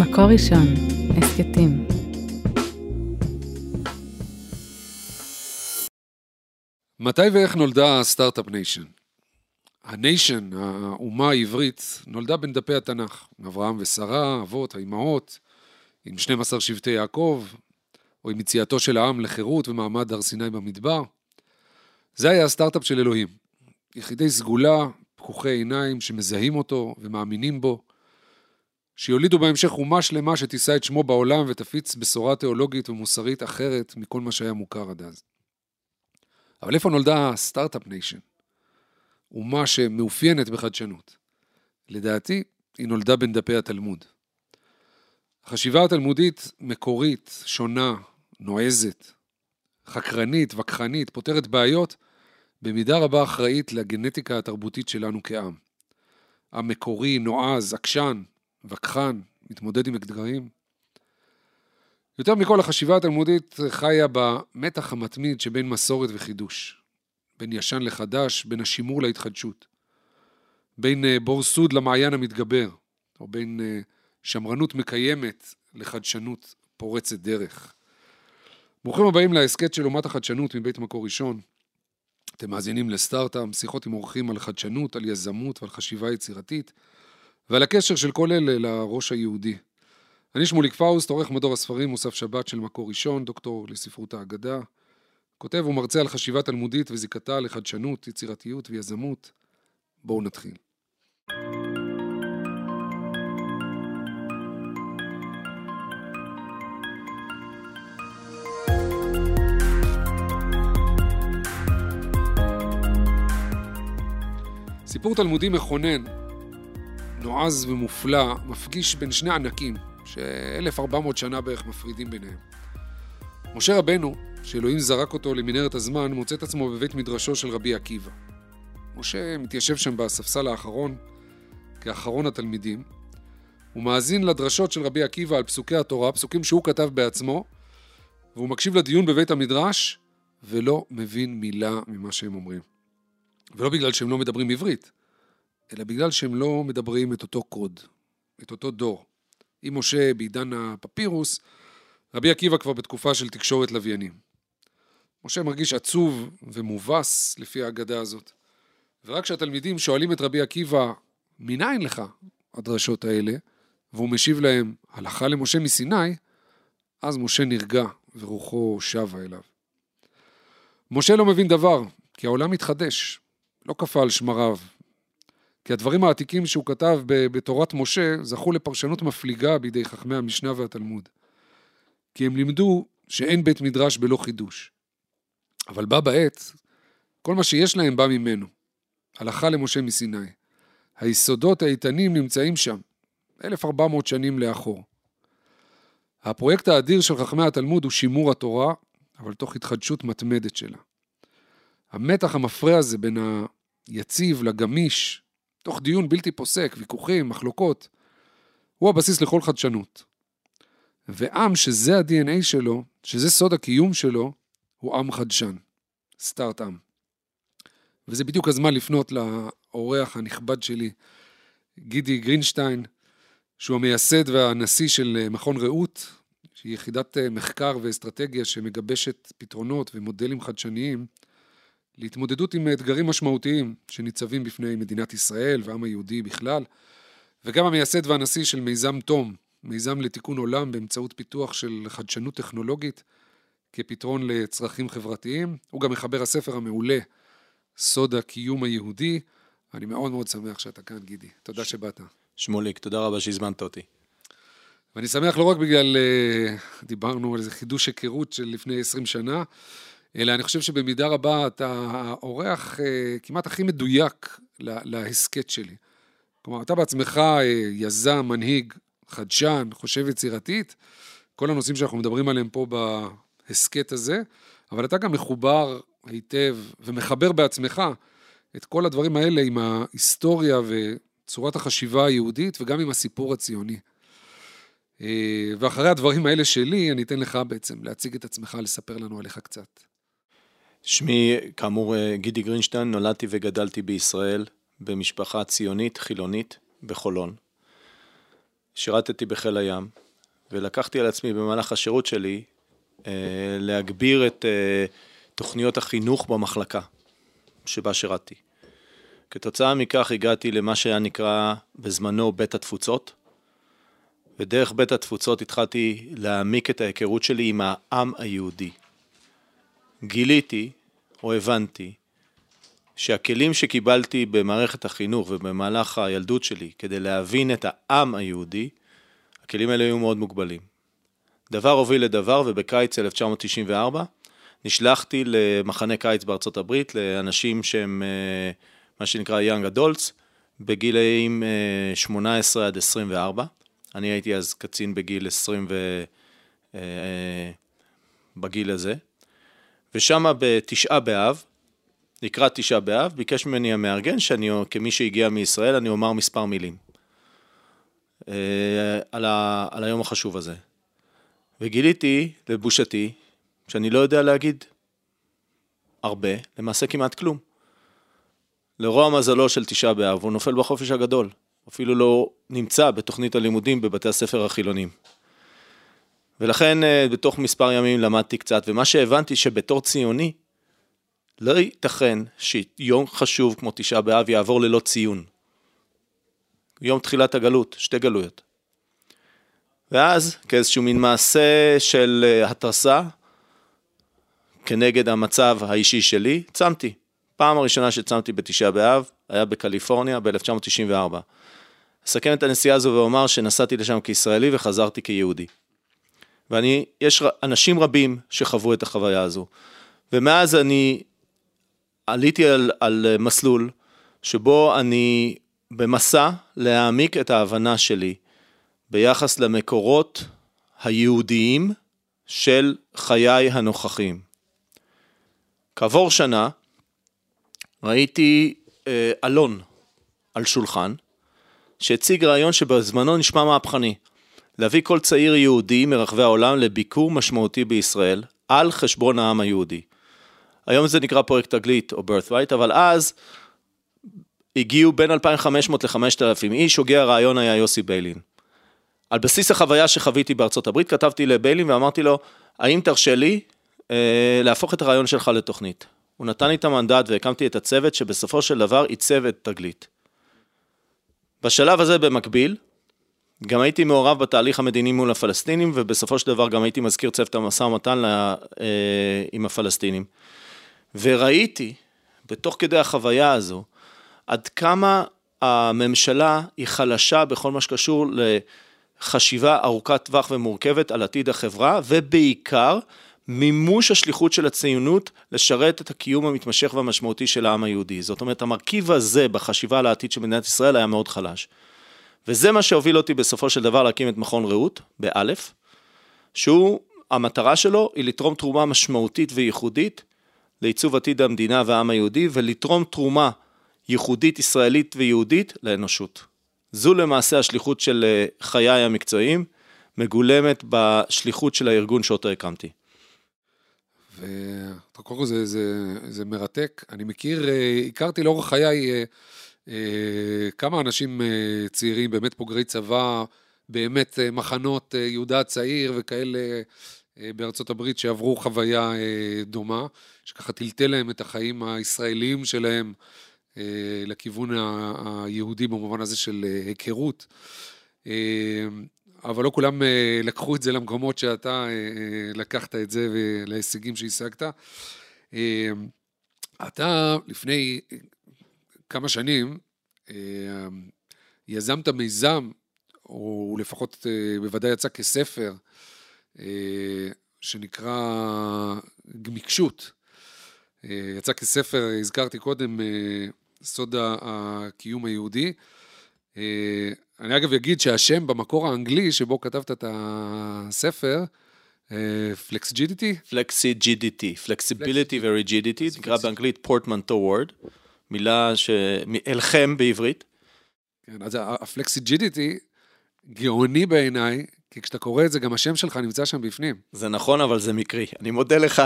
מקור ראשון, הסכתים. מתי ואיך נולדה ה startup nation? ה nation, האומה העברית, נולדה בין דפי התנ"ך. אברהם ושרה, אבות, האימהות, עם 12 שבטי יעקב, או עם יציאתו של העם לחירות ומעמד הר סיני במדבר. זה היה הסטארט-אפ של אלוהים. יחידי סגולה, פקוחי עיניים, שמזהים אותו ומאמינים בו, שיולידו בהמשך אומה שלמה שתישא את שמו בעולם ותפיץ בשורה תיאולוגית ומוסרית אחרת מכל מה שהיה מוכר עד אז. אבל איפה נולדה ה startup nation? אומה שמאופיינת בחדשנות. לדעתי, היא נולדה בין דפי התלמוד. החשיבה התלמודית מקורית, שונה, נועזת, חקרנית, וכחנית, פותרת בעיות, במידה רבה אחראית לגנטיקה התרבותית שלנו כעם. עם מקורי, נועז, עקשן, וכחן, מתמודד עם אתגרים. יותר מכל, החשיבה התלמודית חיה במתח המתמיד שבין מסורת וחידוש. בין ישן לחדש, בין השימור להתחדשות. בין אה, בור סוד למעיין המתגבר, או בין אה, שמרנות מקיימת לחדשנות פורצת דרך. ברוכים הבאים להסכת של אומת החדשנות מבית מקור ראשון. אתם מאזינים לסטארט-עם, שיחות עם אורחים על חדשנות, על יזמות ועל חשיבה יצירתית, ועל הקשר של כל אלה לראש היהודי. אני שמוליק פאוסט, עורך מדור הספרים מוסף שבת של מקור ראשון, דוקטור לספרות האגדה. כותב ומרצה על חשיבה תלמודית וזיקתה לחדשנות, יצירתיות ויזמות. בואו נתחיל. סיפור תלמודי מכונן, נועז ומופלא, מפגיש בין שני ענקים, ש-1400 שנה בערך מפרידים ביניהם. משה רבנו, שאלוהים זרק אותו למנהרת הזמן, מוצא את עצמו בבית מדרשו של רבי עקיבא. משה מתיישב שם בספסל האחרון, כאחרון התלמידים, הוא מאזין לדרשות של רבי עקיבא על פסוקי התורה, פסוקים שהוא כתב בעצמו, והוא מקשיב לדיון בבית המדרש, ולא מבין מילה ממה שהם אומרים. ולא בגלל שהם לא מדברים עברית, אלא בגלל שהם לא מדברים את אותו קוד, את אותו דור. עם משה בעידן הפפירוס, רבי עקיבא כבר בתקופה של תקשורת לוויינים. משה מרגיש עצוב ומובס לפי ההגדה הזאת. ורק כשהתלמידים שואלים את רבי עקיבא, מניין לך הדרשות האלה? והוא משיב להם, הלכה למשה מסיני, אז משה נרגע ורוחו שבה אליו. משה לא מבין דבר, כי העולם מתחדש, לא קפא על שמריו. כי הדברים העתיקים שהוא כתב בתורת משה זכו לפרשנות מפליגה בידי חכמי המשנה והתלמוד. כי הם לימדו שאין בית מדרש בלא חידוש. אבל בה בעת, כל מה שיש להם בא ממנו. הלכה למשה מסיני. היסודות האיתנים נמצאים שם, 1400 שנים לאחור. הפרויקט האדיר של חכמי התלמוד הוא שימור התורה, אבל תוך התחדשות מתמדת שלה. המתח המפרה הזה בין היציב לגמיש, תוך דיון בלתי פוסק, ויכוחים, מחלוקות, הוא הבסיס לכל חדשנות. ועם שזה ה-DNA שלו, שזה סוד הקיום שלו, הוא עם חדשן, סטארט עם. וזה בדיוק הזמן לפנות לאורח הנכבד שלי, גידי גרינשטיין, שהוא המייסד והנשיא של מכון רעות, שהיא יחידת מחקר ואסטרטגיה שמגבשת פתרונות ומודלים חדשניים להתמודדות עם אתגרים משמעותיים שניצבים בפני מדינת ישראל והעם היהודי בכלל, וגם המייסד והנשיא של מיזם תום, מיזם לתיקון עולם באמצעות פיתוח של חדשנות טכנולוגית כפתרון לצרכים חברתיים. הוא גם מחבר הספר המעולה, סוד הקיום היהודי. אני מאוד מאוד שמח שאתה כאן, גידי. תודה שבאת. שמוליק, תודה רבה שהזמנת אותי. ואני שמח לא רק בגלל, אה, דיברנו על איזה חידוש היכרות של לפני 20 שנה, אלא אני חושב שבמידה רבה אתה האורח אה, כמעט הכי מדויק להסכת שלי. כלומר, אתה בעצמך אה, יזם, מנהיג, חדשן, חושב יצירתית, כל הנושאים שאנחנו מדברים עליהם פה בהסכת הזה, אבל אתה גם מחובר היטב ומחבר בעצמך את כל הדברים האלה עם ההיסטוריה וצורת החשיבה היהודית וגם עם הסיפור הציוני. אה, ואחרי הדברים האלה שלי, אני אתן לך בעצם להציג את עצמך, לספר לנו עליך קצת. שמי, כאמור, אה, גידי גרינשטיין, נולדתי וגדלתי בישראל, במשפחה ציונית, חילונית, בחולון. שירתתי בחיל הים, ולקחתי על עצמי במהלך השירות שלי אה, להגביר את אה, תוכניות החינוך במחלקה שבה שירתתי. כתוצאה מכך הגעתי למה שהיה נקרא בזמנו בית התפוצות, ודרך בית התפוצות התחלתי להעמיק את ההיכרות שלי עם העם היהודי. גיליתי, או הבנתי, שהכלים שקיבלתי במערכת החינוך ובמהלך הילדות שלי כדי להבין את העם היהודי, הכלים האלה היו מאוד מוגבלים. דבר הוביל לדבר, ובקיץ 1994 נשלחתי למחנה קיץ בארצות הברית, לאנשים שהם אה, מה שנקרא young adults, בגילאים 18 אה, עד 24. אני הייתי אז קצין בגיל 20 ו... אה, בגיל הזה. ושם בתשעה באב, לקראת תשעה באב, ביקש ממני המארגן שאני, כמי שהגיע מישראל, אני אומר מספר מילים על, ה, על היום החשוב הזה. וגיליתי, לבושתי, שאני לא יודע להגיד הרבה, למעשה כמעט כלום. לרוע מזלו של תשעה באב, הוא נופל בחופש הגדול. אפילו לא נמצא בתוכנית הלימודים בבתי הספר החילונים. ולכן אה, בתוך מספר ימים למדתי קצת, ומה שהבנתי שבתור ציוני, לא ייתכן שיום חשוב כמו תשעה באב יעבור ללא ציון. יום תחילת הגלות, שתי גלויות. ואז, כאיזשהו מין מעשה של אה, התרסה, כנגד המצב האישי שלי, צמתי. פעם הראשונה שצמתי בתשעה באב, היה בקליפורניה ב-1994. אסכם את הנסיעה הזו ואומר שנסעתי לשם כישראלי וחזרתי כיהודי. ואני, יש אנשים רבים שחוו את החוויה הזו. ומאז אני עליתי על, על מסלול שבו אני במסע להעמיק את ההבנה שלי ביחס למקורות היהודיים של חיי הנוכחים. כעבור שנה ראיתי אה, אלון על שולחן שהציג רעיון שבזמנו נשמע מהפכני, להביא כל צעיר יהודי מרחבי העולם לביקור משמעותי בישראל על חשבון העם היהודי. היום זה נקרא פרויקט תגלית או birthright, אבל אז הגיעו בין 2,500 ל-5,000 איש, הוגה הרעיון היה יוסי ביילין. על בסיס החוויה שחוויתי בארצות הברית, כתבתי לביילין ואמרתי לו, האם תרשה לי אה, להפוך את הרעיון שלך לתוכנית? הוא נתן לי את המנדט והקמתי את הצוות שבסופו של דבר עיצב את תגלית. בשלב הזה במקביל, גם הייתי מעורב בתהליך המדיני מול הפלסטינים, ובסופו של דבר גם הייתי מזכיר צוות המשא ומתן לה, אה, עם הפלסטינים. וראיתי, בתוך כדי החוויה הזו, עד כמה הממשלה היא חלשה בכל מה שקשור לחשיבה ארוכת טווח ומורכבת על עתיד החברה, ובעיקר מימוש השליחות של הציונות לשרת את הקיום המתמשך והמשמעותי של העם היהודי. זאת אומרת, המרכיב הזה בחשיבה על העתיד של מדינת ישראל היה מאוד חלש. וזה מה שהוביל אותי בסופו של דבר להקים את מכון רעות, באלף, שהוא, המטרה שלו היא לתרום תרומה משמעותית וייחודית לעיצוב עתיד המדינה והעם היהודי, ולתרום תרומה ייחודית ישראלית ויהודית לאנושות. זו למעשה השליחות של אה, חיי המקצועיים, מגולמת בשליחות של הארגון שאותו הקמתי. וקודם כל זה, זה, זה מרתק. אני מכיר, אה, הכרתי לאורך חיי אה, כמה אנשים צעירים, באמת בוגרי צבא, באמת מחנות יהודה הצעיר וכאלה בארצות הברית שעברו חוויה דומה, שככה טלטל להם את החיים הישראליים שלהם לכיוון היהודי במובן הזה של היכרות. אבל לא כולם אה, לקחו את זה למקומות שאתה אה, אה, לקחת את זה ולהישגים שהשגת. אתה לפני כמה שנים יזמת מיזם, או לפחות בוודאי יצא כספר, שנקרא גמיקשות. יצא כספר, הזכרתי קודם, סוד הקיום היהודי. אני אגב אגיד שהשם במקור האנגלי שבו כתבת את הספר, flexigidity? flexigidity, flexibility ו rigidity, נקרא באנגלית portmanteau word, מילה שאלחם בעברית. כן, אז הפלקסיג'ידיטי גאוני בעיניי, כי כשאתה קורא את זה, גם השם שלך נמצא שם בפנים. זה נכון, אבל זה מקרי. אני מודה לך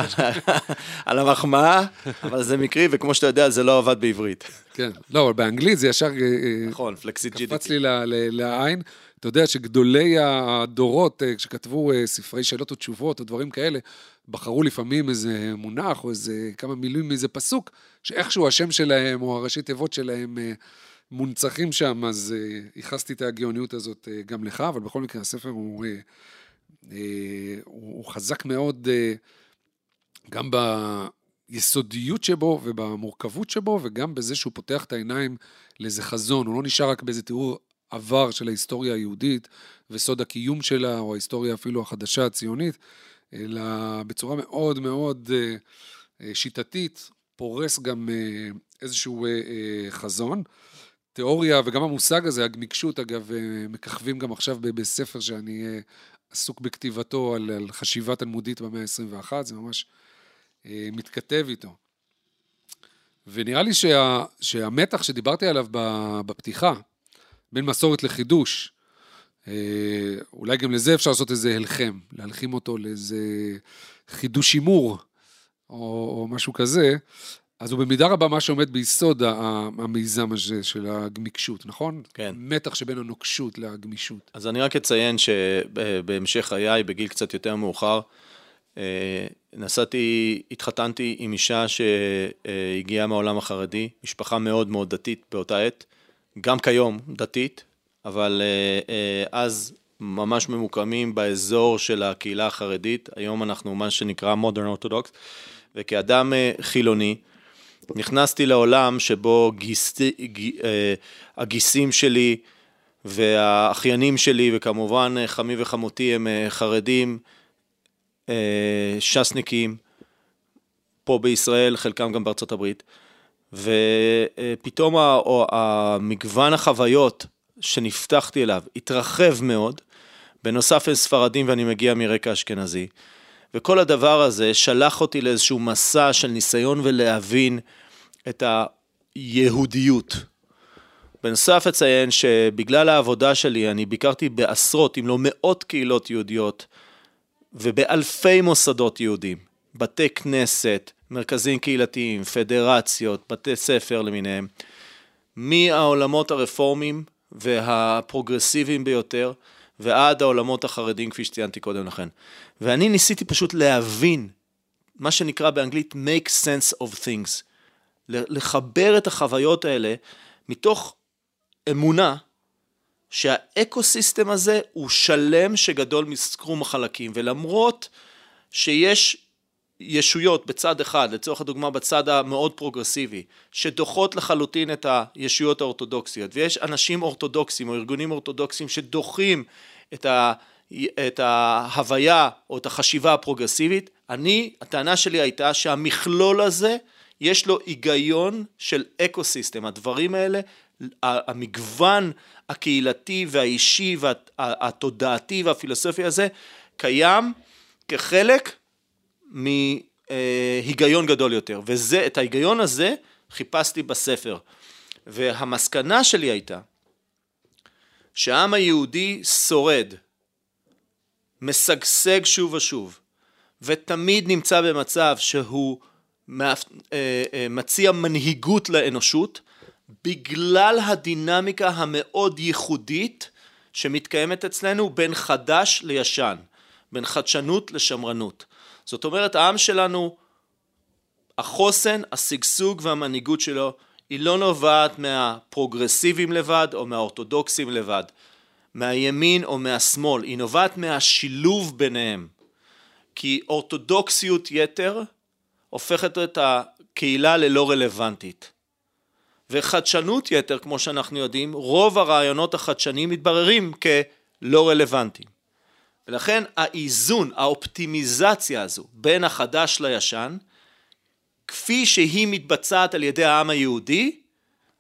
על המחמאה, אבל זה מקרי, וכמו שאתה יודע, זה לא עבד בעברית. כן. לא, אבל באנגלית זה ישר... אה, נכון, פלקסיט קפץ. לי ל- ל- לעין. אתה יודע שגדולי הדורות, אה, כשכתבו אה, ספרי שאלות או תשובות או דברים כאלה, בחרו לפעמים איזה מונח או איזה כמה מילים מאיזה פסוק, שאיכשהו השם שלהם או הראשי תיבות שלהם אה, מונצחים שם, אז ייחסתי את הגאוניות הזאת גם לך, אבל בכל מקרה הספר הוא, הוא, חזק מאוד גם ביסודיות שבו ובמורכבות שבו, וגם בזה שהוא פותח את העיניים לאיזה חזון, הוא לא נשאר רק באיזה תיאור עבר של ההיסטוריה היהודית וסוד הקיום שלה, או ההיסטוריה אפילו החדשה הציונית, אלא בצורה מאוד מאוד אה, אה, שיטתית, פורס גם אה, איזשהו חזון. תיאוריה וגם המושג הזה, הגמיקשות, אגב, מככבים גם עכשיו בספר שאני עסוק בכתיבתו על, על חשיבה תלמודית במאה ה-21, זה ממש מתכתב איתו. ונראה לי שה, שהמתח שדיברתי עליו בפתיחה, בין מסורת לחידוש, אה, אולי גם לזה אפשר לעשות איזה הלחם, להלחים אותו לאיזה חידוש הימור, או, או משהו כזה, אז הוא במידה רבה מה שעומד ביסוד המיזם הזה של הגמיקשות, נכון? כן. מתח שבין הנוקשות לגמישות. אז אני רק אציין שבהמשך חיי, בגיל קצת יותר מאוחר, אה, נסעתי, התחתנתי עם אישה שהגיעה מהעולם החרדי, משפחה מאוד מאוד דתית באותה עת, גם כיום דתית, אבל אה, אה, אז ממש ממוקמים באזור של הקהילה החרדית, היום אנחנו מה שנקרא modern orthodox, וכאדם אה, חילוני, נכנסתי לעולם שבו גיסתי, ג, הגיסים שלי והאחיינים שלי, וכמובן חמי וחמותי הם חרדים, ש"סניקים, פה בישראל, חלקם גם בארצות הברית, ופתאום המגוון החוויות שנפתחתי אליו התרחב מאוד, בנוסף הם ספרדים ואני מגיע מרקע אשכנזי. וכל הדבר הזה שלח אותי לאיזשהו מסע של ניסיון ולהבין את היהודיות. בנוסף אציין שבגלל העבודה שלי אני ביקרתי בעשרות אם לא מאות קהילות יהודיות ובאלפי מוסדות יהודים, בתי כנסת, מרכזים קהילתיים, פדרציות, בתי ספר למיניהם, מהעולמות הרפורמיים והפרוגרסיביים ביותר ועד העולמות החרדים כפי שציינתי קודם לכן. ואני ניסיתי פשוט להבין, מה שנקרא באנגלית make sense of things, לחבר את החוויות האלה מתוך אמונה שהאקו-סיסטם הזה הוא שלם שגדול מסכרום החלקים, ולמרות שיש ישויות בצד אחד, לצורך הדוגמה בצד המאוד פרוגרסיבי, שדוחות לחלוטין את הישויות האורתודוקסיות, ויש אנשים אורתודוקסים או ארגונים אורתודוקסים שדוחים את, ה, את ההוויה או את החשיבה הפרוגרסיבית, אני, הטענה שלי הייתה שהמכלול הזה, יש לו היגיון של אקו-סיסטם. הדברים האלה, המגוון הקהילתי והאישי והתודעתי והפילוסופי הזה, קיים כחלק מהיגיון גדול יותר. וזה, את ההיגיון הזה חיפשתי בספר. והמסקנה שלי הייתה שהעם היהודי שורד, משגשג שוב ושוב, ותמיד נמצא במצב שהוא מציע מנהיגות לאנושות, בגלל הדינמיקה המאוד ייחודית שמתקיימת אצלנו בין חדש לישן, בין חדשנות לשמרנות. זאת אומרת, העם שלנו, החוסן, השגשוג והמנהיגות שלו, היא לא נובעת מהפרוגרסיבים לבד או מהאורתודוקסים לבד, מהימין או מהשמאל, היא נובעת מהשילוב ביניהם. כי אורתודוקסיות יתר הופכת את הקהילה ללא רלוונטית. וחדשנות יתר, כמו שאנחנו יודעים, רוב הרעיונות החדשניים מתבררים כלא רלוונטיים. ולכן האיזון, האופטימיזציה הזו בין החדש לישן, כפי שהיא מתבצעת על ידי העם היהודי,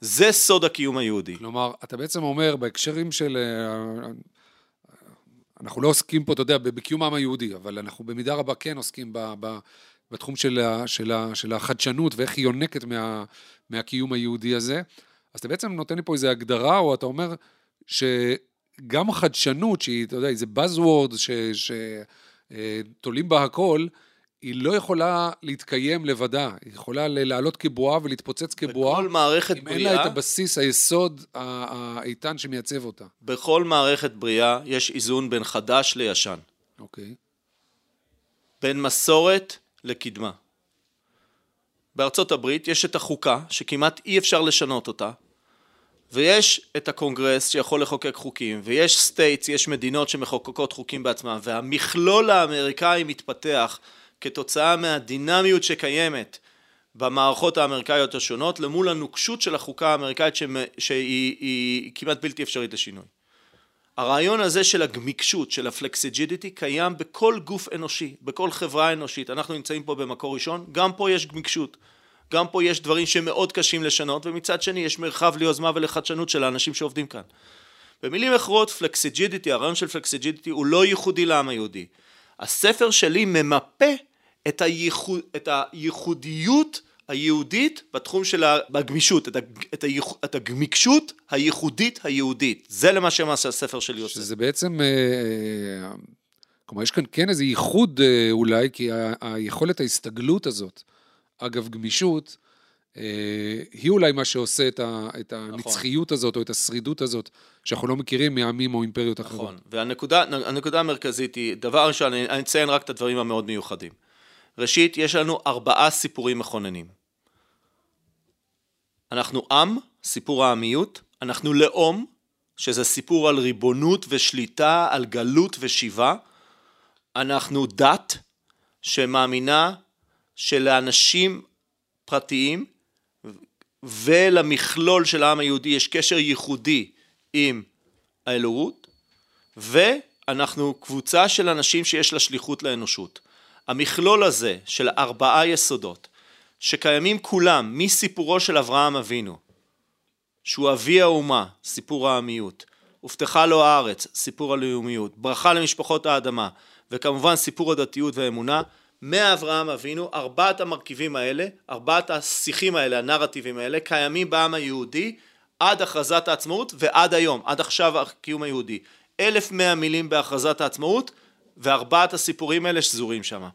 זה סוד הקיום היהודי. כלומר, אתה בעצם אומר, בהקשרים של... אנחנו לא עוסקים פה, אתה יודע, בקיום העם היהודי, אבל אנחנו במידה רבה כן עוסקים ב, ב, בתחום של, של, של החדשנות ואיך היא יונקת מה, מהקיום היהודי הזה. אז אתה בעצם נותן לי פה איזו הגדרה, או אתה אומר גם חדשנות, שהיא, אתה יודע, זה buzzword שתולים בה הכל, היא לא יכולה להתקיים לבדה, היא יכולה לעלות כבועה ולהתפוצץ כבועה. בכל מערכת אם בריאה... אין לה את הבסיס, היסוד האיתן שמייצב אותה. בכל מערכת בריאה יש איזון בין חדש לישן. אוקיי. בין מסורת לקדמה. בארצות הברית יש את החוקה, שכמעט אי אפשר לשנות אותה, ויש את הקונגרס שיכול לחוקק חוקים, ויש states, יש מדינות שמחוקקות חוקים בעצמם, והמכלול האמריקאי מתפתח כתוצאה מהדינמיות שקיימת במערכות האמריקאיות השונות למול הנוקשות של החוקה האמריקאית שהיא כמעט בלתי אפשרית לשינוי. הרעיון הזה של הגמיקשות, של הפלקסיג'ידיטי, קיים בכל גוף אנושי, בכל חברה אנושית. אנחנו נמצאים פה במקור ראשון, גם פה יש גמיקשות. גם פה יש דברים שמאוד קשים לשנות, ומצד שני יש מרחב ליוזמה ולחדשנות של האנשים שעובדים כאן. במילים אחרות, פלקסיג'ידיטי, הרעיון של פלקסיג'ידיטי הוא לא ייחודי לעם היהודי. הספר שלי ממפה את, הייחוד, את הייחודיות היהודית בתחום של הגמישות, את, הג, את, הייח, את הגמיקשות הייחודית היהודית. זה למה שמעשה הספר שלי עושה. שזה בעצם, אה, אה, כלומר, יש כאן כן איזה ייחוד אה, אולי, כי היכולת ההסתגלות הזאת, אגב גמישות, היא אולי מה שעושה את, ה, את נכון. הנצחיות נכון. הזאת, או את השרידות הזאת, שאנחנו לא מכירים מעמים או אימפריות. אחרות. נכון, והנקודה המרכזית היא, דבר ראשון, אני, אני אציין רק את הדברים המאוד מיוחדים. ראשית, יש לנו ארבעה סיפורים מכוננים. אנחנו עם, סיפור העמיות, אנחנו לאום, שזה סיפור על ריבונות ושליטה, על גלות ושיבה, אנחנו דת, שמאמינה שלאנשים פרטיים ולמכלול של העם היהודי יש קשר ייחודי עם האלוהות, ואנחנו קבוצה של אנשים שיש לה שליחות לאנושות. המכלול הזה של ארבעה יסודות, שקיימים כולם מסיפורו של אברהם אבינו, שהוא אבי האומה, סיפור העמיות, הובטחה לו הארץ, סיפור הלאומיות, ברכה למשפחות האדמה, וכמובן סיפור הדתיות והאמונה, מאברהם אבינו, ארבעת המרכיבים האלה, ארבעת השיחים האלה, הנרטיבים האלה, קיימים בעם היהודי עד הכרזת העצמאות ועד היום, עד עכשיו הקיום היהודי. אלף מאה מילים בהכרזת העצמאות וארבעת הסיפורים האלה שזורים שם.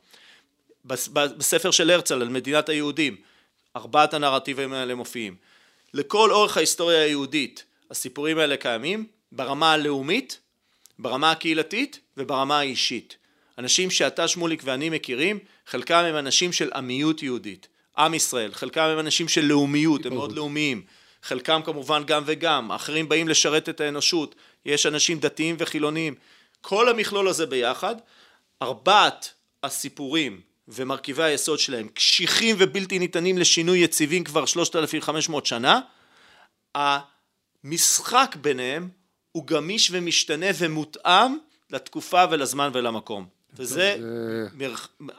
בספר של הרצל על מדינת היהודים, ארבעת הנרטיבים האלה מופיעים. לכל אורך ההיסטוריה היהודית הסיפורים האלה קיימים ברמה הלאומית, ברמה הקהילתית וברמה האישית. אנשים שאתה שמוליק ואני מכירים, חלקם הם אנשים של עמיות יהודית. עם ישראל, חלקם הם אנשים של לאומיות, הם מאוד לאומיים. חלקם כמובן גם וגם, אחרים באים לשרת את האנושות, יש אנשים דתיים וחילוניים. כל המכלול הזה ביחד, ארבעת הסיפורים ומרכיבי היסוד שלהם קשיחים ובלתי ניתנים לשינוי יציבים כבר 3,500 שנה, המשחק ביניהם הוא גמיש ומשתנה ומותאם לתקופה ולזמן ולמקום. וזה,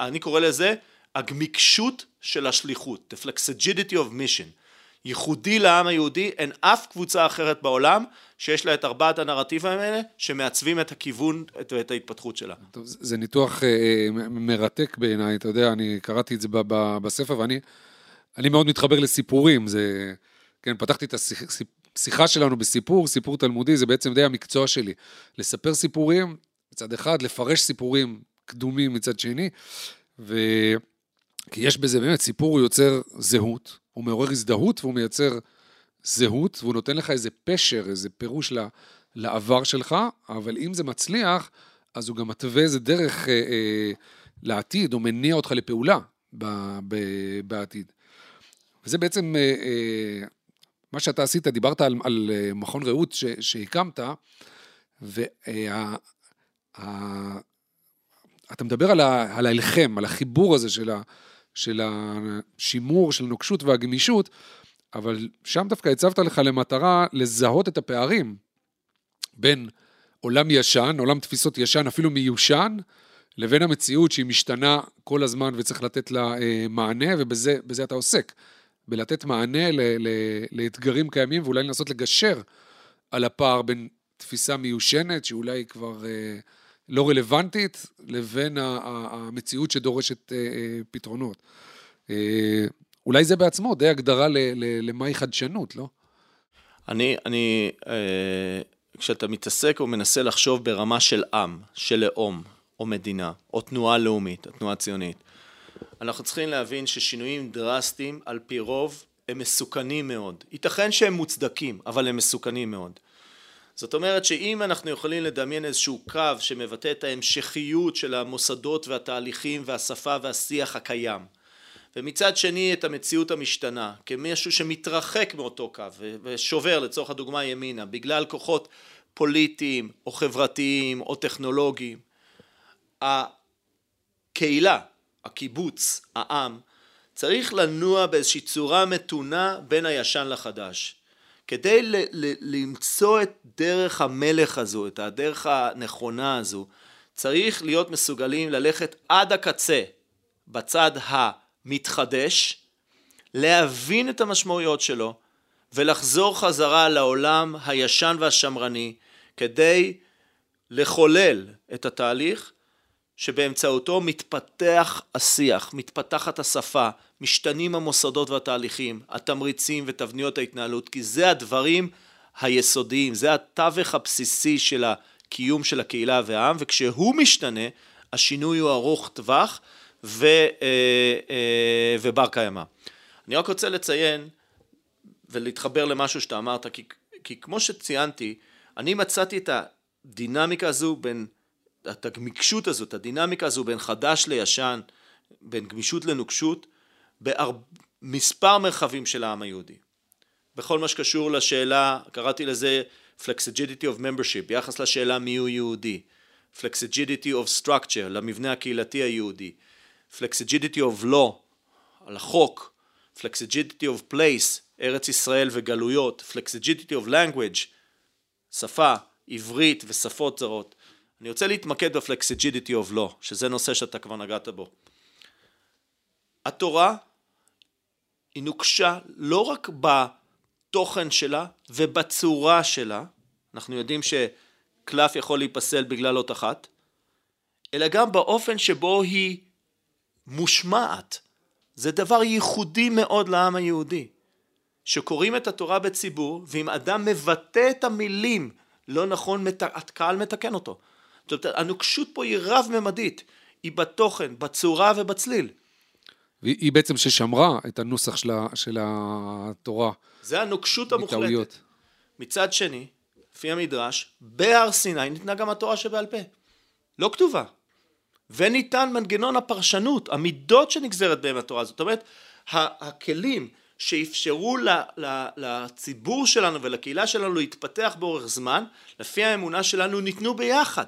אני קורא לזה הגמיקשות של השליחות, the flexigidity of mission. ייחודי לעם היהודי, אין אף קבוצה אחרת בעולם שיש לה את ארבעת הנרטיבים האלה שמעצבים את הכיוון ואת ההתפתחות שלה. טוב, זה ניתוח אה, מרתק בעיניי, אתה יודע, אני קראתי את זה ב- ב- בספר ואני אני מאוד מתחבר לסיפורים, זה, כן, פתחתי את השיחה שלנו בסיפור, סיפור תלמודי, זה בעצם די המקצוע שלי. לספר סיפורים מצד אחד, לפרש סיפורים קדומים מצד שני, ו... כי יש בזה באמת, סיפור יוצר זהות, הוא מעורר הזדהות והוא מייצר זהות, והוא נותן לך איזה פשר, איזה פירוש לעבר שלך, אבל אם זה מצליח, אז הוא גם מתווה איזה דרך אה, אה, לעתיד, או מניע אותך לפעולה ב, ב, בעתיד. וזה בעצם אה, אה, מה שאתה עשית, דיברת על, על אה, מכון רעות ש, שהקמת, וה... אתה מדבר על, ה, על ההלחם, על החיבור הזה של, ה, של השימור, של הנוקשות והגמישות, אבל שם דווקא הצבת לך למטרה לזהות את הפערים בין עולם ישן, עולם תפיסות ישן, אפילו מיושן, לבין המציאות שהיא משתנה כל הזמן וצריך לתת לה אה, מענה, ובזה אתה עוסק. בלתת מענה ל, ל, לאתגרים קיימים ואולי לנסות לגשר על הפער בין תפיסה מיושנת, שאולי כבר אה, לא רלוונטית, לבין המציאות שדורשת אה, אה, פתרונות. אה, אולי זה בעצמו די הגדרה למהי חדשנות, לא? אני, אני, כשאתה מתעסק או מנסה לחשוב ברמה של עם, של לאום, או מדינה, או תנועה לאומית, התנועה הציונית, אנחנו צריכים להבין ששינויים דרסטיים, על פי רוב, הם מסוכנים מאוד. ייתכן שהם מוצדקים, אבל הם מסוכנים מאוד. זאת אומרת שאם אנחנו יכולים לדמיין איזשהו קו שמבטא את ההמשכיות של המוסדות והתהליכים והשפה והשיח הקיים, ומצד שני את המציאות המשתנה, כמשהו שמתרחק מאותו קו ושובר לצורך הדוגמה ימינה, בגלל כוחות פוליטיים או חברתיים או טכנולוגיים, הקהילה, הקיבוץ, העם, צריך לנוע באיזושהי צורה מתונה בין הישן לחדש. כדי ל- ל- למצוא את דרך המלך הזו, את הדרך הנכונה הזו, צריך להיות מסוגלים ללכת עד הקצה בצד המתחדש, להבין את המשמעויות שלו ולחזור חזרה לעולם הישן והשמרני כדי לחולל את התהליך שבאמצעותו מתפתח השיח, מתפתחת השפה, משתנים המוסדות והתהליכים, התמריצים ותבניות ההתנהלות, כי זה הדברים היסודיים, זה התווך הבסיסי של הקיום של הקהילה והעם, וכשהוא משתנה, השינוי הוא ארוך טווח ו, אה, אה, ובר קיימא. אני רק רוצה לציין ולהתחבר למשהו שאתה אמרת, כי, כי כמו שציינתי, אני מצאתי את הדינמיקה הזו בין את הגמישות הזאת, הדינמיקה הזו בין חדש לישן, בין גמישות לנוקשות, במספר מרחבים של העם היהודי. בכל מה שקשור לשאלה, קראתי לזה Flexigidity of Membership, ביחס לשאלה מי הוא יהודי, Flexigidity of Structure, למבנה הקהילתי היהודי, Flexigidity of Law, על החוק, Flexigidity of Place, ארץ ישראל וגלויות, Flexigidity of Language, שפה, עברית ושפות זרות. אני רוצה להתמקד בפלקסיג'ידיטי אוף לא, שזה נושא שאתה כבר נגעת בו. התורה היא נוקשה לא רק בתוכן שלה ובצורה שלה, אנחנו יודעים שקלף יכול להיפסל בגלל אות אחת, אלא גם באופן שבו היא מושמעת. זה דבר ייחודי מאוד לעם היהודי. שקוראים את התורה בציבור, ואם אדם מבטא את המילים לא נכון, הקהל מתקן אותו. זאת אומרת, הנוקשות פה היא רב-ממדית, היא בתוכן, בצורה ובצליל. והיא בעצם ששמרה את הנוסח של, ה, של התורה. זה הנוקשות המוחלטת. מצד שני, לפי המדרש, בהר סיני ניתנה גם התורה שבעל פה. לא כתובה. וניתן מנגנון הפרשנות, המידות שנגזרת בהם התורה. זאת אומרת, הכלים שאפשרו לציבור שלנו ולקהילה שלנו להתפתח באורך זמן, לפי האמונה שלנו ניתנו ביחד.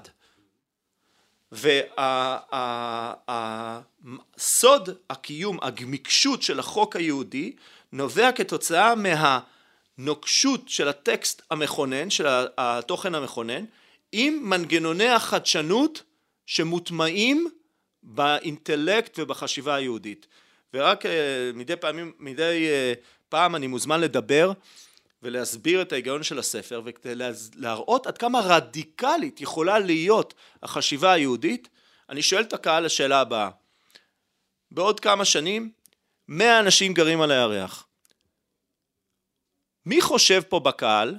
והסוד הקיום, הגמיקשות של החוק היהודי נובע כתוצאה מהנוקשות של הטקסט המכונן, של התוכן המכונן, עם מנגנוני החדשנות שמוטמעים באינטלקט ובחשיבה היהודית. ורק אה, מדי, פעמים, מדי אה, פעם אני מוזמן לדבר ולהסביר את ההיגיון של הספר וכדי להראות עד כמה רדיקלית יכולה להיות החשיבה היהודית, אני שואל את הקהל השאלה הבאה. בעוד כמה שנים, מאה אנשים גרים על הירח. מי חושב פה בקהל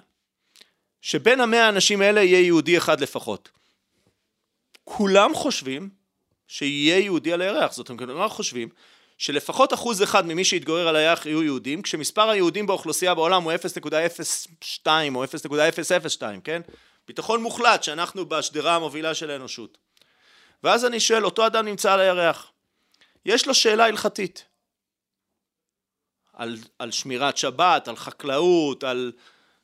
שבין המאה האנשים האלה יהיה יהודי אחד לפחות? כולם חושבים שיהיה יהודי על הירח, זאת אומרת, כולם חושבים שלפחות אחוז אחד ממי שיתגורר על הירח יהיו יהודים, כשמספר היהודים באוכלוסייה בעולם הוא 0.02 או 0.002, כן? ביטחון מוחלט שאנחנו בשדרה המובילה של האנושות. ואז אני שואל, אותו אדם נמצא על הירח, יש לו שאלה הלכתית. על, על שמירת שבת, על חקלאות, על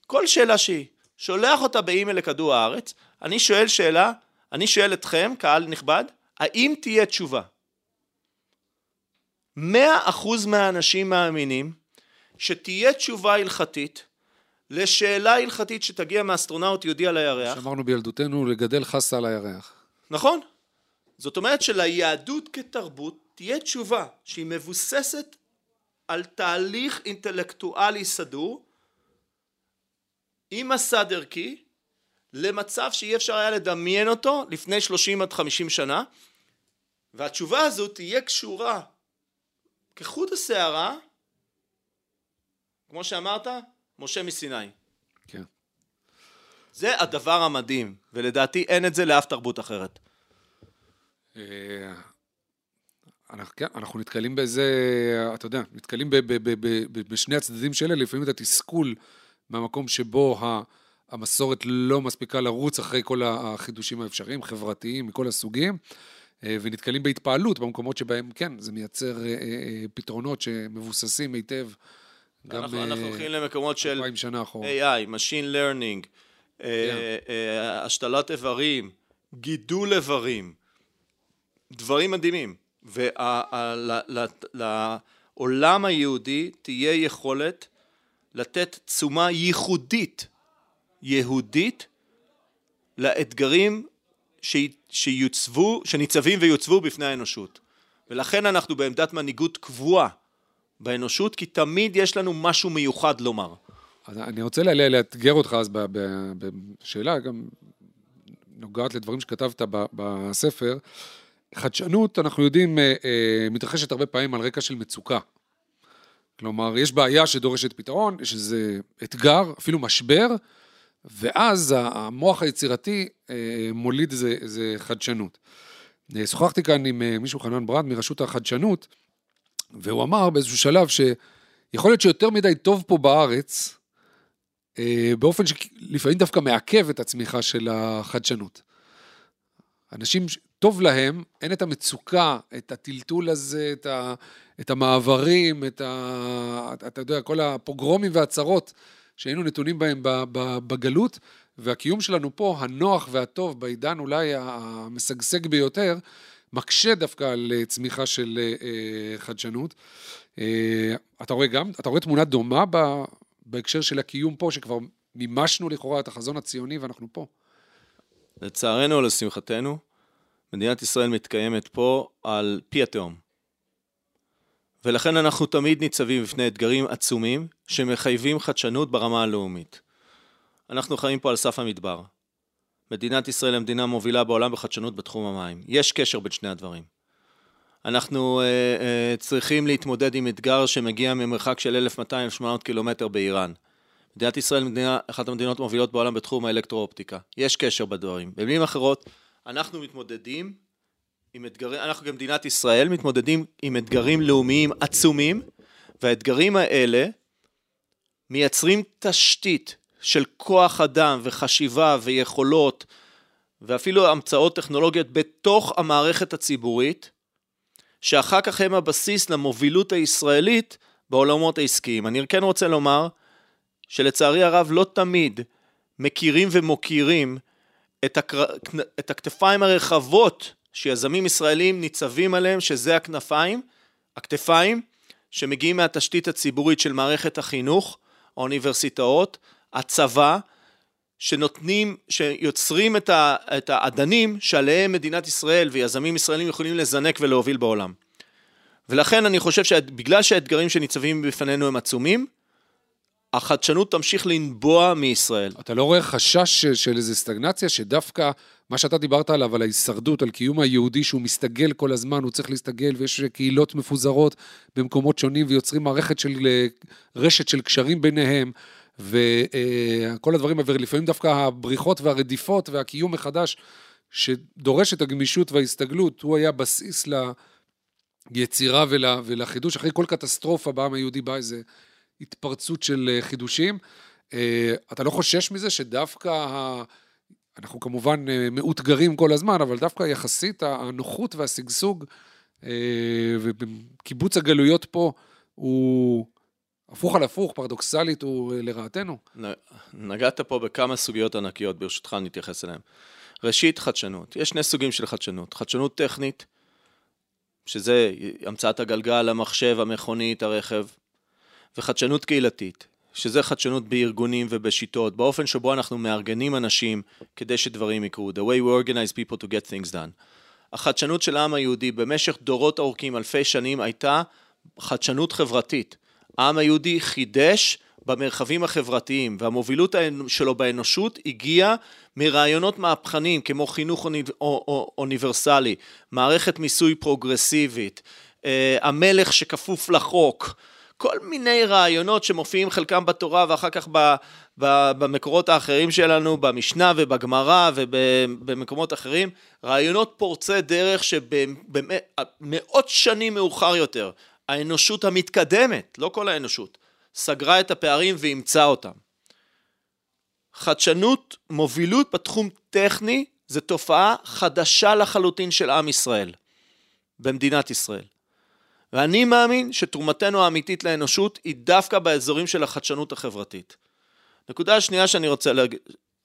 כל שאלה שהיא. שולח אותה באימייל לכדור הארץ, אני שואל שאלה, אני שואל אתכם, קהל נכבד, האם תהיה תשובה? מאה אחוז מהאנשים מאמינים שתהיה תשובה הלכתית לשאלה הלכתית שתגיע מאסטרונאוט יהודי על הירח. שאמרנו בילדותנו לגדל חסה על הירח. נכון. זאת אומרת שליהדות כתרבות תהיה תשובה שהיא מבוססת על תהליך אינטלקטואלי סדור עם מסד ערכי למצב שאי אפשר היה לדמיין אותו לפני 30 עד 50 שנה והתשובה הזו תהיה קשורה כחוט השערה, כמו שאמרת, משה מסיני. כן. זה הדבר המדהים, ולדעתי אין את זה לאף תרבות אחרת. אה, אנחנו, כן, אנחנו נתקלים בזה, אתה יודע, נתקלים ב, ב, ב, ב, ב, בשני הצדדים שלה, לפעמים את התסכול מהמקום שבו ה, המסורת לא מספיקה לרוץ אחרי כל החידושים האפשריים, חברתיים, מכל הסוגים, ונתקלים בהתפעלות במקומות שבהם, כן, זה מייצר אה, אה, פתרונות שמבוססים היטב. גם אנחנו, אנחנו הולכים למקומות של. AI, Machine Learning, yeah. כן. השתלת איברים, גידול איברים, דברים מדהימים. ולעולם היהודי תהיה יכולת לתת תשומה ייחודית, יהודית, לאתגרים שיוצבו, שניצבים ויוצבו בפני האנושות. ולכן אנחנו בעמדת מנהיגות קבועה באנושות, כי תמיד יש לנו משהו מיוחד לומר. אז אני רוצה לאתגר אותך אז בשאלה, גם נוגעת לדברים שכתבת בספר. חדשנות, אנחנו יודעים, אה, אה, מתרחשת הרבה פעמים על רקע של מצוקה. כלומר, יש בעיה שדורשת פתרון, יש איזה אתגר, אפילו משבר, ואז המוח היצירתי אה, מוליד איזה, איזה חדשנות. שוחחתי כאן עם מישהו, חנן ברד, מרשות החדשנות, והוא אמר באיזשהו שלב שיכול להיות שיותר מדי טוב פה בארץ, באופן שלפעמים דווקא מעכב את הצמיחה של החדשנות. אנשים, טוב להם, אין את המצוקה, את הטלטול הזה, את, ה, את המעברים, את ה... אתה יודע, כל הפוגרומים והצרות שהיינו נתונים בהם בגלות, והקיום שלנו פה, הנוח והטוב, בעידן אולי המשגשג ביותר, מקשה דווקא על צמיחה של אה, חדשנות. אה, אתה רואה גם, אתה רואה תמונה דומה בהקשר של הקיום פה, שכבר מימשנו לכאורה את החזון הציוני ואנחנו פה. לצערנו או לשמחתנו, מדינת ישראל מתקיימת פה על פי התהום. ולכן אנחנו תמיד ניצבים בפני אתגרים עצומים שמחייבים חדשנות ברמה הלאומית. אנחנו חיים פה על סף המדבר. מדינת ישראל היא המדינה המובילה בעולם בחדשנות בתחום המים. יש קשר בין שני הדברים. אנחנו uh, uh, צריכים להתמודד עם אתגר שמגיע ממרחק של 1,200-1,800 קילומטר באיראן. מדינת ישראל היא אחת המדינות המובילות בעולם בתחום האלקטרואופטיקה. יש קשר בדברים. במילים אחרות, אנחנו מתמודדים עם אתגרים, אנחנו כמדינת ישראל מתמודדים עם אתגרים לאומיים עצומים, והאתגרים האלה מייצרים תשתית של כוח אדם וחשיבה ויכולות ואפילו המצאות טכנולוגיות בתוך המערכת הציבורית, שאחר כך הם הבסיס למובילות הישראלית בעולמות העסקיים. אני כן רוצה לומר שלצערי הרב לא תמיד מכירים ומוקירים את, הקר... את הכתפיים הרחבות שיזמים ישראלים ניצבים עליהם, שזה הכנפיים, הכתפיים, שמגיעים מהתשתית הציבורית של מערכת החינוך, האוניברסיטאות, הצבא, שנותנים, שיוצרים את, ה, את האדנים שעליהם מדינת ישראל ויזמים ישראלים יכולים לזנק ולהוביל בעולם. ולכן אני חושב שבגלל שהאתגרים שניצבים בפנינו הם עצומים, החדשנות תמשיך לנבוע מישראל. אתה לא רואה חשש של איזו סטגנציה, שדווקא מה שאתה דיברת עליו, על ההישרדות, על קיום היהודי שהוא מסתגל כל הזמן, הוא צריך להסתגל, ויש קהילות מפוזרות במקומות שונים, ויוצרים מערכת של, רשת של קשרים ביניהם, וכל הדברים, ולפעמים דווקא הבריחות והרדיפות והקיום מחדש, שדורש את הגמישות וההסתגלות, הוא היה בסיס ליצירה ולחידוש. אחרי כל קטסטרופה בעם היהודי בא איזה... התפרצות של אה, חידושים. אה, אתה לא חושש מזה שדווקא, אנחנו כמובן אה, מאותגרים כל הזמן, אבל דווקא יחסית הנוחות והשגשוג וקיבוץ הגלויות פה הוא הפוך על הפוך, פרדוקסלית הוא לרעתנו. נגעת פה בכמה סוגיות ענקיות, ברשותך נתייחס אליהן. ראשית, חדשנות. יש שני סוגים של חדשנות. חדשנות טכנית, שזה המצאת הגלגל, המחשב, המכונית, הרכב, וחדשנות קהילתית, שזה חדשנות בארגונים ובשיטות, באופן שבו אנחנו מארגנים אנשים כדי שדברים יקרו, the way we organize people to get things done. החדשנות של העם היהודי במשך דורות ארוכים, אלפי שנים, הייתה חדשנות חברתית. העם היהודי חידש במרחבים החברתיים, והמובילות שלו באנושות הגיעה מרעיונות מהפכניים כמו חינוך אוניברסלי, מערכת מיסוי פרוגרסיבית, אה, המלך שכפוף לחוק, כל מיני רעיונות שמופיעים חלקם בתורה ואחר כך ב- במקורות האחרים שלנו, במשנה ובגמרא ובמקומות אחרים, רעיונות פורצי דרך שבמאות שנים מאוחר יותר, האנושות המתקדמת, לא כל האנושות, סגרה את הפערים ואימצה אותם. חדשנות, מובילות בתחום טכני, זו תופעה חדשה לחלוטין של עם ישראל, במדינת ישראל. ואני מאמין שתרומתנו האמיתית לאנושות היא דווקא באזורים של החדשנות החברתית. נקודה השנייה שאני רוצה להגיד...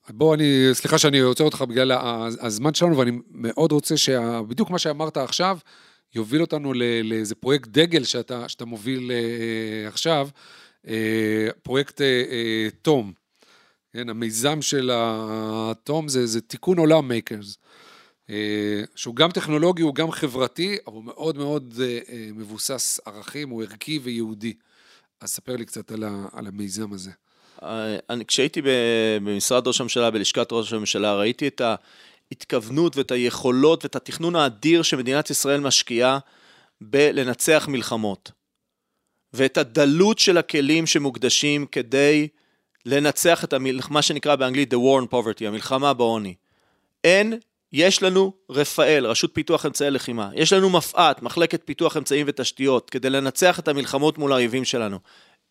בוא, אני, סליחה שאני עוצר אותך בגלל הזמן שלנו, ואני מאוד רוצה שבדיוק מה שאמרת עכשיו, יוביל אותנו לאיזה פרויקט דגל שאתה, שאתה מוביל אה, עכשיו, אה, פרויקט אה, TOM. כן, המיזם של ה TOM זה, זה תיקון עולם makers. שהוא גם טכנולוגי, הוא גם חברתי, אבל הוא מאוד מאוד מבוסס ערכים, הוא ערכי ויהודי. אז ספר לי קצת על המיזם הזה. אני, כשהייתי במשרד ראש הממשלה, בלשכת ראש הממשלה, ראיתי את ההתכוונות ואת היכולות ואת התכנון האדיר שמדינת ישראל משקיעה בלנצח מלחמות. ואת הדלות של הכלים שמוקדשים כדי לנצח את המלחמה, מה שנקרא באנגלית The War on Poverty, המלחמה בעוני. אין, יש לנו רפאל, רשות פיתוח אמצעי לחימה, יש לנו מפא"ת, מחלקת פיתוח אמצעים ותשתיות, כדי לנצח את המלחמות מול האויבים שלנו.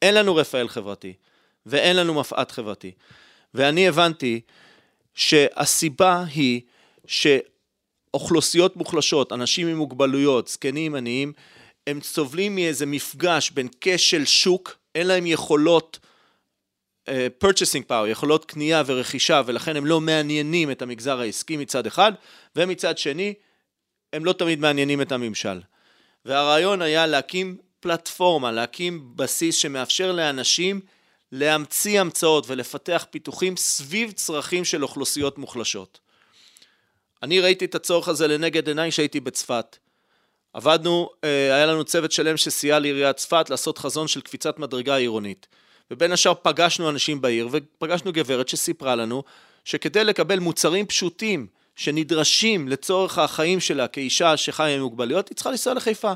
אין לנו רפאל חברתי. ואין לנו מפא"ת חברתי. ואני הבנתי שהסיבה היא שאוכלוסיות מוחלשות, אנשים עם מוגבלויות, זקנים, עניים, הם סובלים מאיזה מפגש בין כשל שוק, אין להם יכולות purchasing power, יכולות קנייה ורכישה, ולכן הם לא מעניינים את המגזר העסקי מצד אחד, ומצד שני, הם לא תמיד מעניינים את הממשל. והרעיון היה להקים פלטפורמה, להקים בסיס שמאפשר לאנשים להמציא המצאות ולפתח פיתוחים סביב צרכים של אוכלוסיות מוחלשות. אני ראיתי את הצורך הזה לנגד עיניי כשהייתי בצפת. עבדנו, אה, היה לנו צוות שלם שסייע לעיריית צפת לעשות חזון של קפיצת מדרגה עירונית. ובין השאר פגשנו אנשים בעיר ופגשנו גברת שסיפרה לנו שכדי לקבל מוצרים פשוטים שנדרשים לצורך החיים שלה כאישה שחיה עם מוגבלויות, היא צריכה לנסוע לחיפה.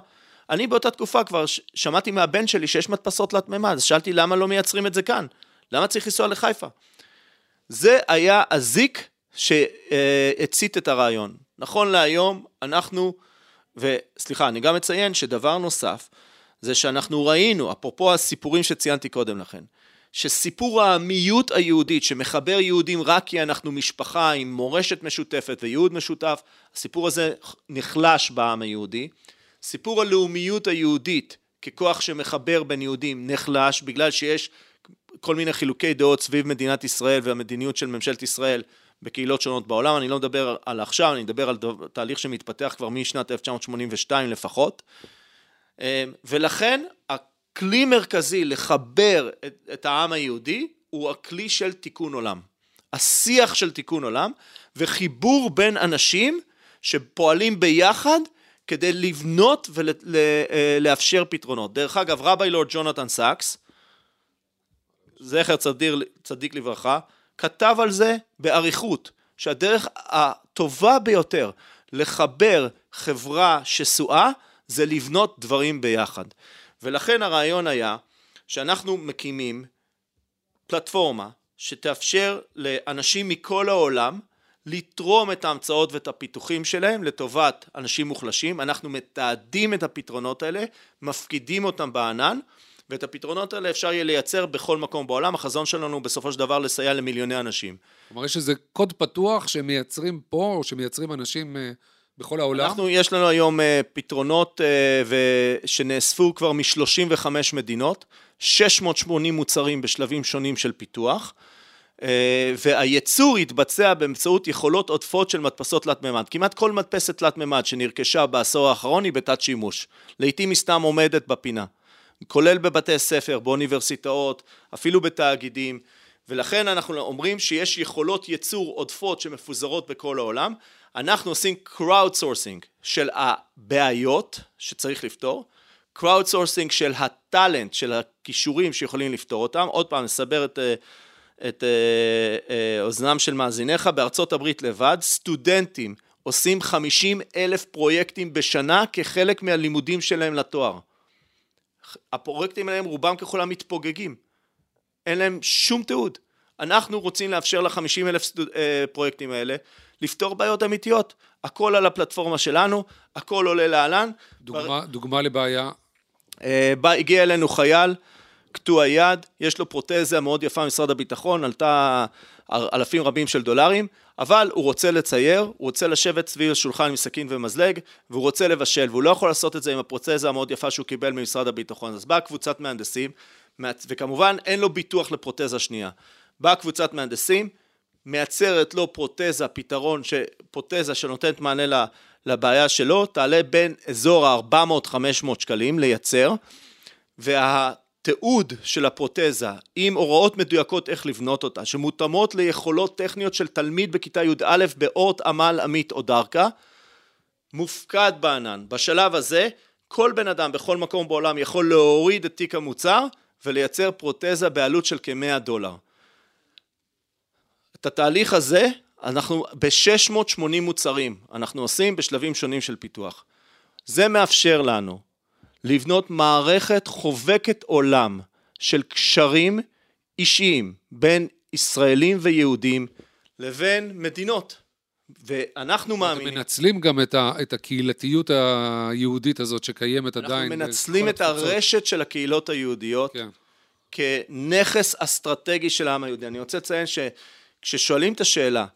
אני באותה תקופה כבר שמעתי מהבן שלי שיש מדפסות תלת מימד, אז שאלתי למה לא מייצרים את זה כאן? למה צריך לנסוע לחיפה? זה היה הזיק שהצית את הרעיון. נכון להיום אנחנו, וסליחה, אני גם אציין שדבר נוסף, זה שאנחנו ראינו, אפרופו הסיפורים שציינתי קודם לכן, שסיפור העמיות היהודית שמחבר יהודים רק כי אנחנו משפחה עם מורשת משותפת וייעוד משותף, הסיפור הזה נחלש בעם היהודי. סיפור הלאומיות היהודית ככוח שמחבר בין יהודים נחלש בגלל שיש כל מיני חילוקי דעות סביב מדינת ישראל והמדיניות של ממשלת ישראל בקהילות שונות בעולם, אני לא מדבר על עכשיו, אני מדבר על תהליך שמתפתח כבר משנת 1982 לפחות, ולכן הכלי מרכזי לחבר את, את העם היהודי הוא הכלי של תיקון עולם. השיח של תיקון עולם וחיבור בין אנשים שפועלים ביחד כדי לבנות ולאפשר אה, פתרונות. דרך אגב, רבי לורד ג'ונתן סאקס, זכר צדיק, צדיק לברכה, כתב על זה באריכות, שהדרך הטובה ביותר לחבר חברה שסועה זה לבנות דברים ביחד. ולכן הרעיון היה שאנחנו מקימים פלטפורמה שתאפשר לאנשים מכל העולם לתרום את ההמצאות ואת הפיתוחים שלהם לטובת אנשים מוחלשים, אנחנו מתעדים את הפתרונות האלה, מפקידים אותם בענן ואת הפתרונות האלה אפשר יהיה לייצר בכל מקום בעולם, החזון שלנו בסופו של דבר לסייע למיליוני אנשים. כלומר יש איזה קוד פתוח שמייצרים פה או שמייצרים אנשים אה, בכל העולם? אנחנו, יש לנו היום אה, פתרונות אה, שנאספו כבר מ-35 מדינות, 680 מוצרים בשלבים שונים של פיתוח. אה, והייצור יתבצע באמצעות יכולות עודפות של מדפסות תלת מימד. כמעט כל מדפסת תלת מימד שנרכשה בעשור האחרון היא בתת שימוש. לעיתים היא סתם עומדת בפינה. כולל בבתי ספר, באוניברסיטאות, אפילו בתאגידים. ולכן אנחנו אומרים שיש יכולות ייצור עודפות שמפוזרות בכל העולם. אנחנו עושים crowd sourcing של הבעיות שצריך לפתור, crowd sourcing של הטאלנט, של הכישורים שיכולים לפתור אותם. עוד פעם, נסבר את... Uh, את אה, אה, אוזנם של מאזיניך, בארצות הברית לבד, סטודנטים עושים 50 אלף פרויקטים בשנה כחלק מהלימודים שלהם לתואר. הפרויקטים האלה רובם ככולם מתפוגגים, אין להם שום תיעוד. אנחנו רוצים לאפשר ל-50 אלף אה, פרויקטים האלה לפתור בעיות אמיתיות. הכל על הפלטפורמה שלנו, הכל עולה לענן. דוגמה, דוגמה לבעיה, אה, בא, הגיע אלינו חייל, קטוע יד, יש לו פרוטזה מאוד יפה ממשרד הביטחון, עלתה אלפים רבים של דולרים, אבל הוא רוצה לצייר, הוא רוצה לשבת סביב השולחן עם סכין ומזלג, והוא רוצה לבשל, והוא לא יכול לעשות את זה עם הפרוטזה המאוד יפה שהוא קיבל ממשרד הביטחון. אז באה קבוצת מהנדסים, וכמובן אין לו ביטוח לפרוטזה שנייה. באה קבוצת מהנדסים, מייצרת לו פרוטזה, פתרון, ש... פרוטזה שנותנת מענה לבעיה שלו, תעלה בין אזור ה-400-500 שקלים לייצר, והתיעוד של הפרוטזה עם הוראות מדויקות איך לבנות אותה, שמותאמות ליכולות טכניות של תלמיד בכיתה י"א באורט עמל עמית או דרכה, מופקד בענן. בשלב הזה כל בן אדם בכל מקום בעולם יכול להוריד את תיק המוצר ולייצר פרוטזה בעלות של כמאה דולר. את התהליך הזה אנחנו ב-680 מוצרים, אנחנו עושים בשלבים שונים של פיתוח. זה מאפשר לנו לבנות מערכת חובקת עולם של קשרים אישיים בין ישראלים ויהודים לבין מדינות. ואנחנו מאמינים... אתם מנצלים גם את, ה, את הקהילתיות היהודית הזאת שקיימת אנחנו עדיין. אנחנו מנצלים את התפוצות. הרשת של הקהילות היהודיות כן. כנכס אסטרטגי של העם היהודי. אני רוצה לציין שכששואלים את השאלה,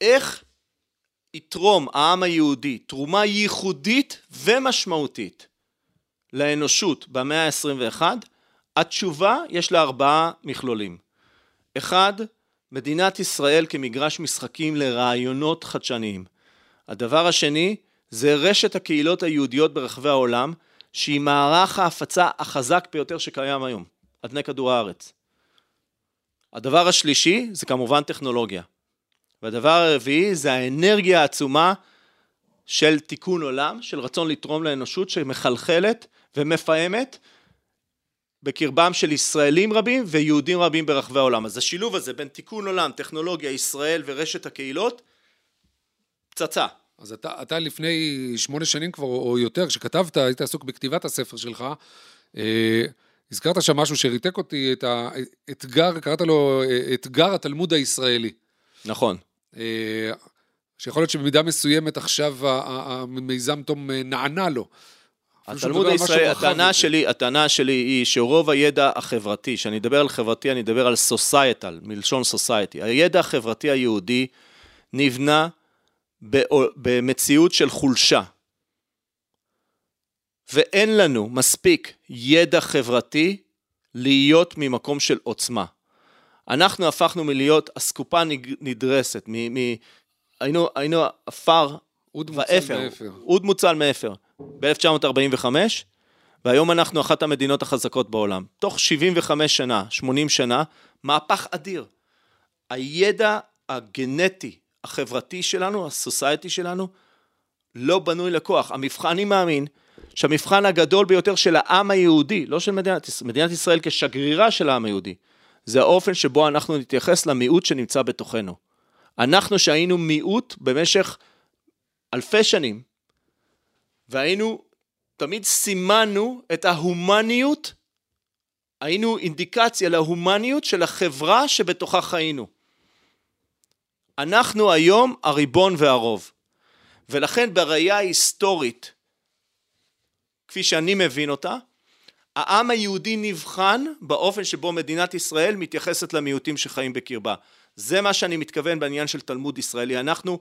איך יתרום העם היהודי תרומה ייחודית ומשמעותית לאנושות במאה ה-21, התשובה יש לה ארבעה מכלולים. אחד, מדינת ישראל כמגרש משחקים לרעיונות חדשניים. הדבר השני, זה רשת הקהילות היהודיות ברחבי העולם, שהיא מערך ההפצה החזק ביותר שקיים היום, על פני כדור הארץ. הדבר השלישי זה כמובן טכנולוגיה. והדבר הרביעי זה האנרגיה העצומה של תיקון עולם, של רצון לתרום לאנושות שמחלחלת ומפעמת בקרבם של ישראלים רבים ויהודים רבים ברחבי העולם. אז השילוב הזה בין תיקון עולם, טכנולוגיה, ישראל ורשת הקהילות, פצצה. אז אתה, אתה לפני שמונה שנים כבר או יותר, כשכתבת, היית עסוק בכתיבת הספר שלך, אה, הזכרת שם משהו שריתק אותי, את האתגר, קראת לו אה, אתגר התלמוד הישראלי. נכון. אה, שיכול להיות שבמידה מסוימת עכשיו המיזם תום אה, נענה לו. התלמוד הישראלי, הטענה שלי, הטענה שלי היא שרוב הידע החברתי, כשאני אדבר על חברתי, אני אדבר על סוסייטל, מלשון סוסייטי. הידע החברתי היהודי נבנה במציאות של חולשה. ואין לנו מספיק ידע חברתי להיות ממקום של עוצמה. אנחנו הפכנו מלהיות אסקופה נדרסת, מ, מ, היינו, היינו עפר ואפר, אוד מוצל מאפר, ב-1945, והיום אנחנו אחת המדינות החזקות בעולם. תוך 75 שנה, 80 שנה, מהפך אדיר. הידע הגנטי, החברתי שלנו, הסוסייטי שלנו, לא בנוי לכוח. המבחן, אני מאמין, שהמבחן הגדול ביותר של העם היהודי, לא של מדינת מדינת ישראל כשגרירה של העם היהודי, זה האופן שבו אנחנו נתייחס למיעוט שנמצא בתוכנו. אנחנו שהיינו מיעוט במשך אלפי שנים, והיינו, תמיד סימנו את ההומניות, היינו אינדיקציה להומניות של החברה שבתוכה חיינו. אנחנו היום הריבון והרוב. ולכן בראייה ההיסטורית, כפי שאני מבין אותה, העם היהודי נבחן באופן שבו מדינת ישראל מתייחסת למיעוטים שחיים בקרבה. זה מה שאני מתכוון בעניין של תלמוד ישראלי. אנחנו,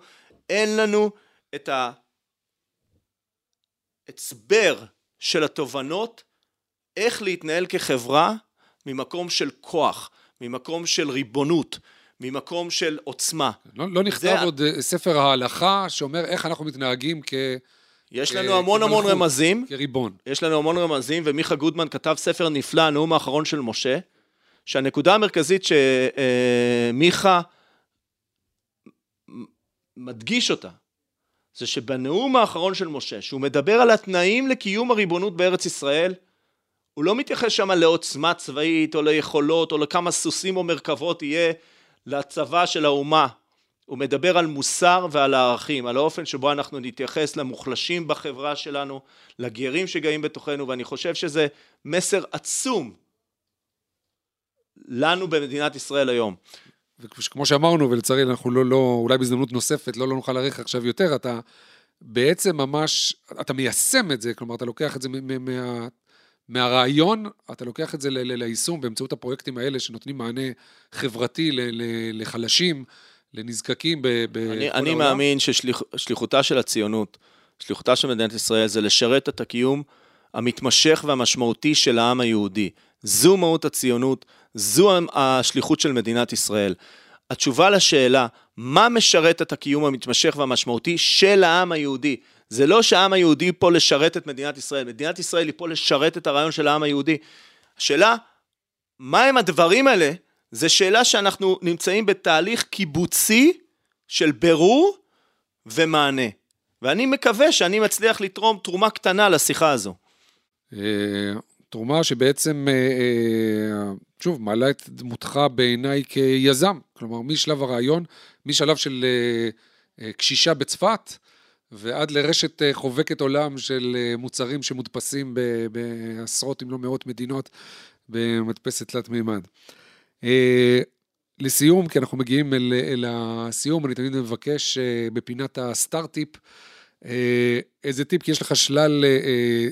אין לנו את ההצבר של התובנות איך להתנהל כחברה ממקום של כוח, ממקום של ריבונות, ממקום של עוצמה. לא, לא נכתב זה... עוד אה, ספר ההלכה שאומר איך אנחנו מתנהגים כ... יש לנו המון המון רמזים. כריבון. יש לנו המון רמזים, ומיכה גודמן כתב ספר נפלא, הנאום האחרון של משה, שהנקודה המרכזית שמיכה מדגיש אותה, זה שבנאום האחרון של משה, שהוא מדבר על התנאים לקיום הריבונות בארץ ישראל, הוא לא מתייחס שם לעוצמה צבאית, או ליכולות, או לכמה סוסים או מרכבות יהיה לצבא של האומה. הוא מדבר על מוסר ועל הערכים, על האופן שבו אנחנו נתייחס למוחלשים בחברה שלנו, לגרים שגאים בתוכנו, ואני חושב שזה מסר עצום לנו במדינת ישראל היום. וכמו שאמרנו, ולצערי אנחנו לא, לא, אולי בהזדמנות נוספת, לא, לא נוכל להאריך עכשיו יותר, אתה בעצם ממש, אתה מיישם את זה, כלומר, אתה לוקח את זה מה, מהרעיון, אתה לוקח את זה ליישום באמצעות הפרויקטים האלה שנותנים מענה חברתי לחלשים, לנזקקים ב, בכל אני, העולם. אני מאמין ששליחותה של הציונות, שליחותה של מדינת ישראל זה לשרת את הקיום המתמשך והמשמעותי של העם היהודי. זו מהות הציונות, זו השליחות של מדינת ישראל. התשובה לשאלה, מה משרת את הקיום המתמשך והמשמעותי של העם היהודי? זה לא שהעם היהודי פה לשרת את מדינת ישראל, מדינת ישראל היא פה לשרת את הרעיון של העם היהודי. השאלה, מה הם הדברים האלה? זו שאלה שאנחנו נמצאים בתהליך קיבוצי של בירור ומענה. ואני מקווה שאני מצליח לתרום תרומה קטנה לשיחה הזו. אה, תרומה שבעצם, אה, אה, שוב, מעלה את דמותך בעיניי כיזם. כלומר, משלב הרעיון, משלב של קשישה בצפת, ועד לרשת חובקת עולם של מוצרים שמודפסים בעשרות אם לא מאות מדינות במדפסת תלת מימד. לסיום, כי אנחנו מגיעים אל, אל הסיום, אני תמיד מבקש בפינת הסטארט-טיפ, אה, איזה טיפ, כי יש לך שלל אה,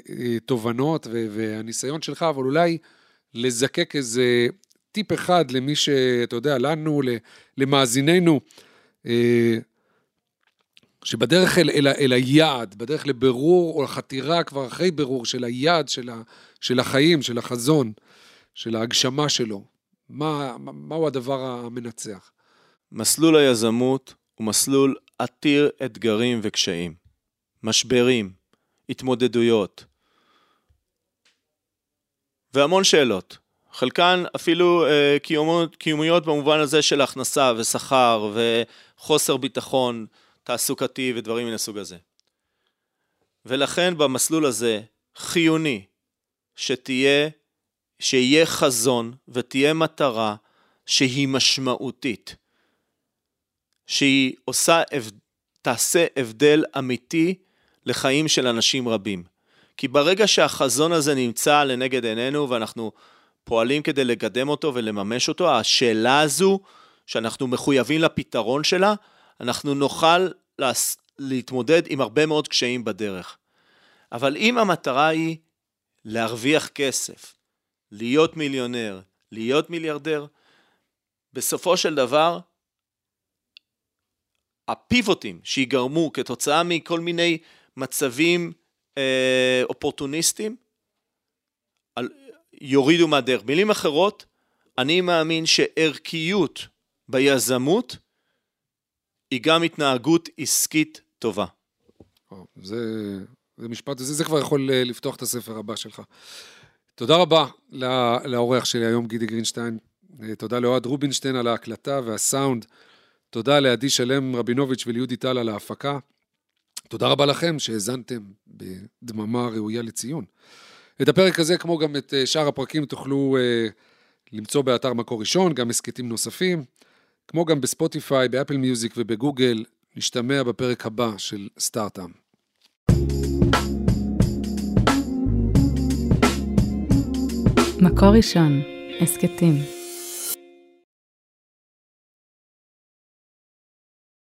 אה, תובנות והניסיון שלך, אבל אולי לזקק איזה טיפ אחד למי שאתה יודע, לנו, למאזיננו, שבדרך אל, אל, אל היעד, בדרך לבירור או לחתירה כבר אחרי בירור של היעד של, ה, של החיים, של החזון, של ההגשמה שלו, מה, מהו הדבר המנצח? מסלול היזמות הוא מסלול עתיר אתגרים וקשיים. משברים, התמודדויות, והמון שאלות. חלקן אפילו אה, קיומיות, קיומיות במובן הזה של הכנסה ושכר וחוסר ביטחון תעסוקתי ודברים מן הסוג הזה. ולכן במסלול הזה חיוני שתהיה, שיהיה חזון ותהיה מטרה שהיא משמעותית, שהיא עושה, תעשה הבדל אמיתי לחיים של אנשים רבים. כי ברגע שהחזון הזה נמצא לנגד עינינו ואנחנו פועלים כדי לקדם אותו ולממש אותו, השאלה הזו שאנחנו מחויבים לפתרון שלה, אנחנו נוכל. להתמודד עם הרבה מאוד קשיים בדרך. אבל אם המטרה היא להרוויח כסף, להיות מיליונר, להיות מיליארדר, בסופו של דבר, הפיבוטים שיגרמו כתוצאה מכל מיני מצבים אה, אופורטוניסטיים, על, יורידו מהדרך. מילים אחרות, אני מאמין שערכיות ביזמות היא גם התנהגות עסקית טובה. זה, זה משפט, זה, זה כבר יכול אה, לפתוח את הספר הבא שלך. תודה רבה לאורח שלי היום, גידי גרינשטיין. אה, תודה לאוהד רובינשטיין על ההקלטה והסאונד. תודה לעדי שלם רבינוביץ' וליהודי טל על ההפקה. תודה רבה לכם שהאזנתם בדממה ראויה לציון. את הפרק הזה, כמו גם את אה, שאר הפרקים, תוכלו uh, למצוא באתר מקור ראשון, גם הסכתים נוספים, כמו גם בספוטיפיי, באפל מיוזיק ובגוגל. נשתמע בפרק הבא של סטארט-אפ. מקור ראשון, הסכתים.